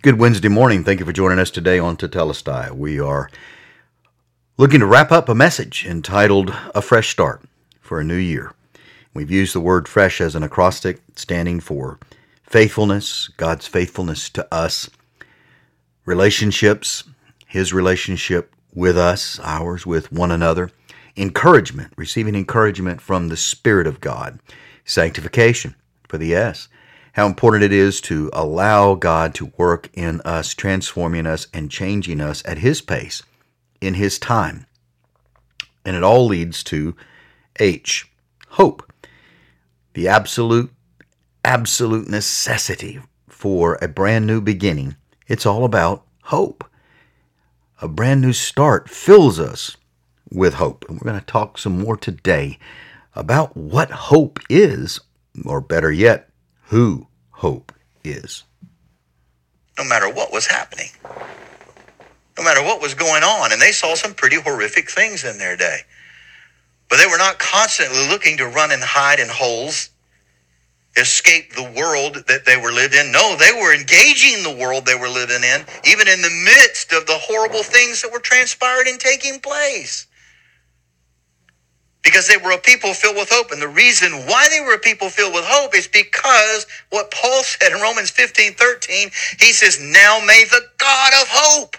Good Wednesday morning. Thank you for joining us today on Tetelestai. We are looking to wrap up a message entitled A Fresh Start for a New Year. We've used the word fresh as an acrostic standing for faithfulness, God's faithfulness to us, relationships, His relationship with us, ours with one another, encouragement, receiving encouragement from the Spirit of God, sanctification for the S, how important it is to allow God to work in us, transforming us and changing us at His pace, in His time. And it all leads to H, hope, the absolute, absolute necessity for a brand new beginning. It's all about hope. A brand new start fills us with hope. And we're going to talk some more today about what hope is, or better yet, who hope is. No matter what was happening, no matter what was going on, and they saw some pretty horrific things in their day. But they were not constantly looking to run and hide in holes, escape the world that they were lived in. No, they were engaging the world they were living in, even in the midst of the horrible things that were transpiring and taking place because they were a people filled with hope. And the reason why they were a people filled with hope is because what Paul said in Romans 15 13, he says, Now may the God of hope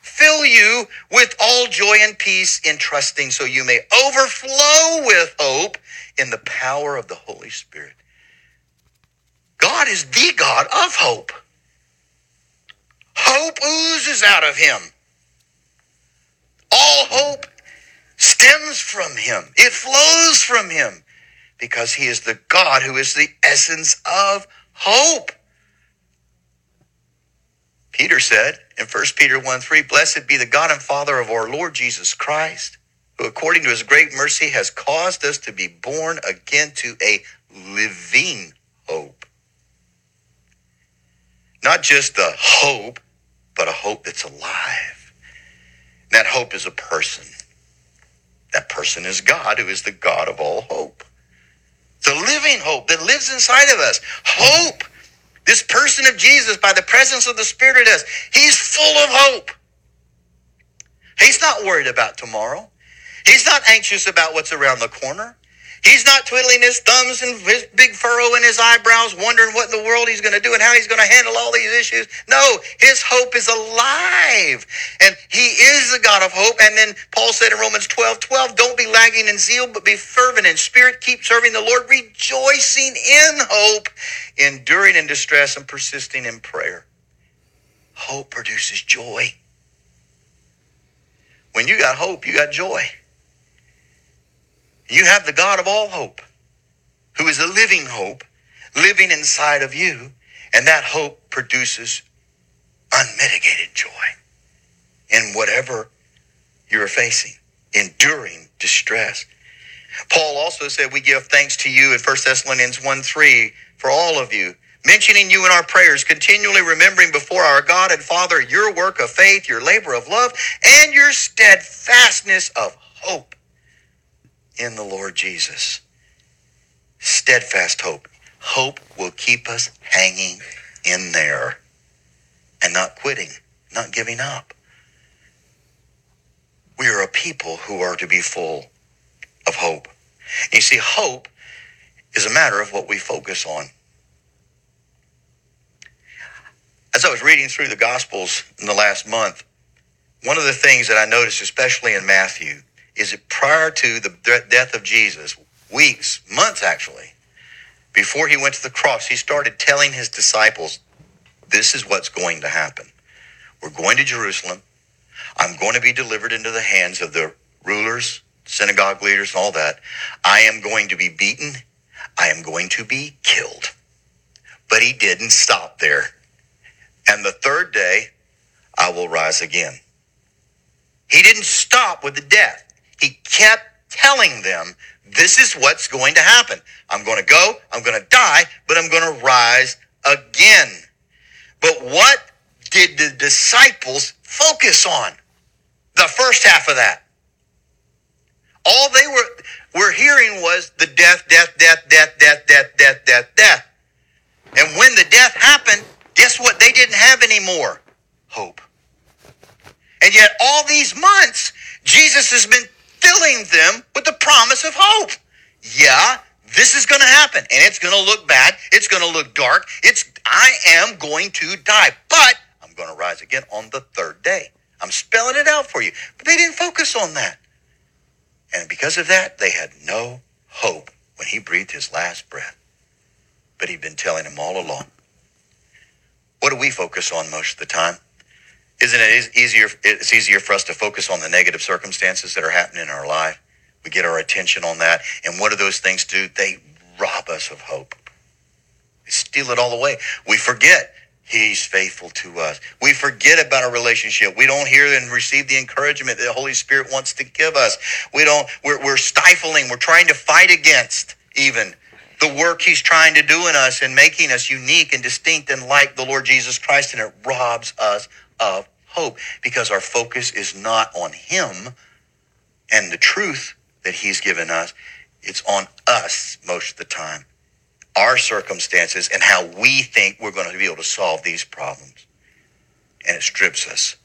fill you with all joy and peace in trusting, so you may overflow with hope in the power of the Holy Spirit. God is the God of hope. Hope oozes out of him. All hope stems from him, it flows from him because he is the God who is the essence of hope. Peter said in 1 Peter 1 3, Blessed be the God and Father of our Lord Jesus Christ, who according to his great mercy has caused us to be born again to a living hope. Not just a hope, but a hope that's alive. that hope is a person. That person is God, who is the God of all hope. The living hope that lives inside of us. Hope. This person of Jesus, by the presence of the Spirit in us, he's full of hope. He's not worried about tomorrow. He's not anxious about what's around the corner. He's not twiddling his thumbs and his big furrow in his eyebrows, wondering what in the world he's going to do and how he's going to handle all these issues. No, his hope is alive. And he is the God of hope. And then Paul said in Romans 12 12, don't be lagging in zeal, but be fervent in spirit. Keep serving the Lord, rejoicing in hope, enduring in distress, and persisting in prayer. Hope produces joy. When you got hope, you got joy. You have the God of all hope, who is a living hope, living inside of you, and that hope produces unmitigated joy in whatever you're facing, enduring distress. Paul also said, We give thanks to you in 1 Thessalonians 1 3 for all of you, mentioning you in our prayers, continually remembering before our God and Father your work of faith, your labor of love, and your steadfastness of hope in the Lord Jesus. Steadfast hope. Hope will keep us hanging in there and not quitting, not giving up. We are a people who are to be full of hope. You see, hope is a matter of what we focus on. As I was reading through the Gospels in the last month, one of the things that I noticed, especially in Matthew, is it prior to the death of Jesus, weeks, months actually, before he went to the cross, he started telling his disciples, This is what's going to happen. We're going to Jerusalem. I'm going to be delivered into the hands of the rulers, synagogue leaders, and all that. I am going to be beaten. I am going to be killed. But he didn't stop there. And the third day, I will rise again. He didn't stop with the death. He kept telling them, this is what's going to happen. I'm going to go, I'm going to die, but I'm going to rise again. But what did the disciples focus on? The first half of that. All they were, were hearing was the death, death, death, death, death, death, death, death, death. And when the death happened, Guess what? They didn't have any more hope. And yet, all these months, Jesus has been filling them with the promise of hope. Yeah, this is going to happen, and it's going to look bad. It's going to look dark. It's I am going to die, but going to rise again on the third day. I'm spelling it out for you. But they didn't focus on that. And because of that, they had no hope when he breathed his last breath. But he'd been telling them all along. What do we focus on most of the time? Isn't it easier? It's easier for us to focus on the negative circumstances that are happening in our life. We get our attention on that. And what do those things do? They rob us of hope. They steal it all away. We forget He's faithful to us. We forget about our relationship. We don't hear and receive the encouragement that the Holy Spirit wants to give us. We don't, we're, we're stifling. We're trying to fight against even the work he's trying to do in us and making us unique and distinct and like the Lord Jesus Christ. And it robs us of hope because our focus is not on him and the truth that he's given us. It's on us most of the time our circumstances and how we think we're going to be able to solve these problems. And it strips us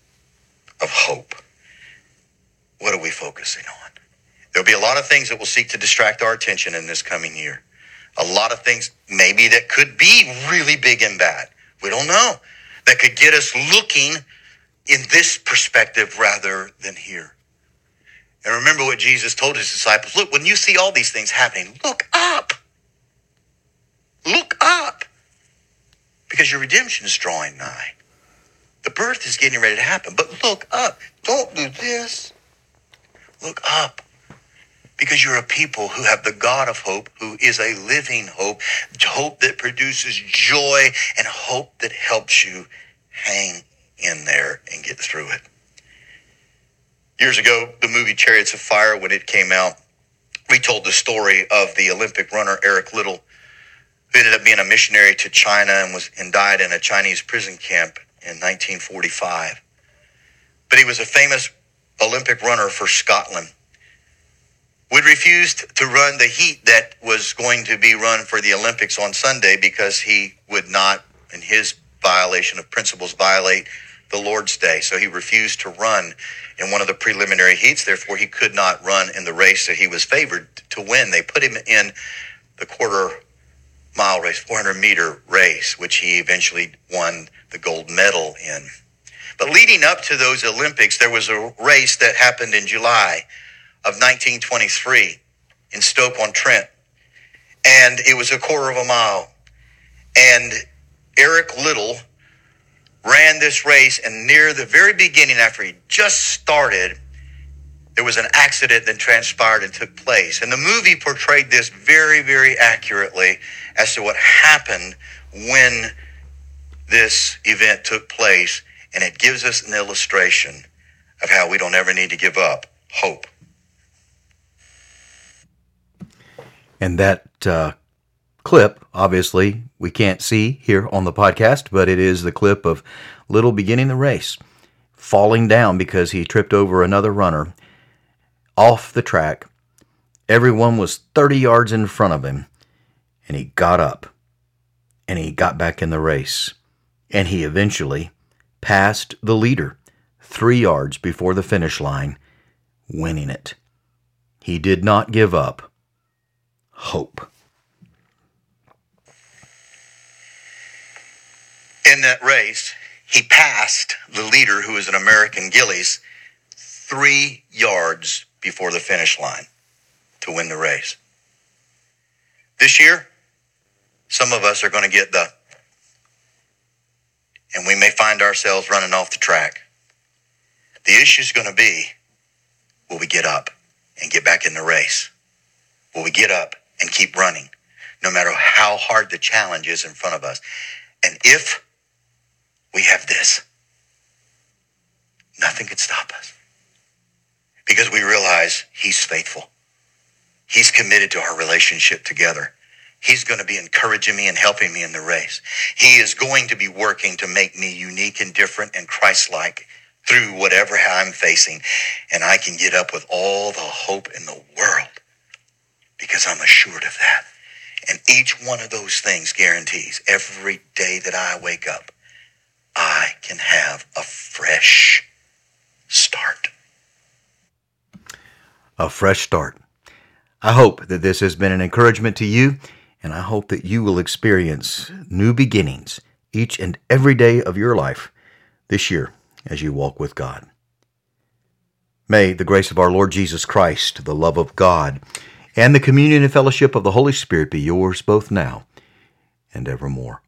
of hope. What are we focusing on? There'll be a lot of things that will seek to distract our attention in this coming year. A lot of things maybe that could be really big and bad. We don't know. That could get us looking in this perspective rather than here. And remember what Jesus told his disciples look, when you see all these things happening, look up. Look up because your redemption is drawing nigh. The birth is getting ready to happen, but look up. Don't do this. Look up because you're a people who have the God of hope, who is a living hope, hope that produces joy and hope that helps you hang in there and get through it. Years ago, the movie Chariots of Fire, when it came out, we told the story of the Olympic runner Eric Liddell who ended up being a missionary to China and was and died in a Chinese prison camp in 1945. But he was a famous Olympic runner for Scotland. Would refused to run the heat that was going to be run for the Olympics on Sunday because he would not, in his violation of principles, violate the Lord's Day. So he refused to run in one of the preliminary heats. Therefore, he could not run in the race that he was favored to win. They put him in the quarter mile race, 400 meter race, which he eventually won the gold medal in. But leading up to those Olympics, there was a race that happened in July of 1923 in Stoke on Trent. And it was a quarter of a mile. And Eric Liddell ran this race. And near the very beginning, after he just started, there was an accident that transpired and took place. And the movie portrayed this very, very accurately as to what happened when this event took place. And it gives us an illustration of how we don't ever need to give up hope. And that uh, clip, obviously, we can't see here on the podcast, but it is the clip of Liddell beginning the race, falling down because he tripped over another runner off the track. Everyone was 30 yards in front of him, and he got up and he got back in the race. And he eventually passed the leader three yards before the finish line, winning it. He did not give up hope. In that race, he passed the leader, who was an American Gillies, three yards before the finish line to win the race. This year, some of us are going to get the, and we may find ourselves running off the track. The issue is going to be will we get up and get back in the race? Will we get up and keep running no matter how hard the challenge is in front of us? And if we have this, nothing can stop us because we realize he's faithful. He's committed to our relationship together. He's going to be encouraging me and helping me in the race. He is going to be working to make me unique and different and Christ-like through whatever I'm facing. And I can get up with all the hope in the world because I'm assured of that. And each one of those things guarantees every day that I wake up, I can have a fresh start. A fresh start. I hope that this has been an encouragement to you, and I hope that you will experience new beginnings each and every day of your life this year as you walk with God. May the grace of our Lord Jesus Christ, the love of God, and the communion and fellowship of the Holy Spirit be yours both now and evermore.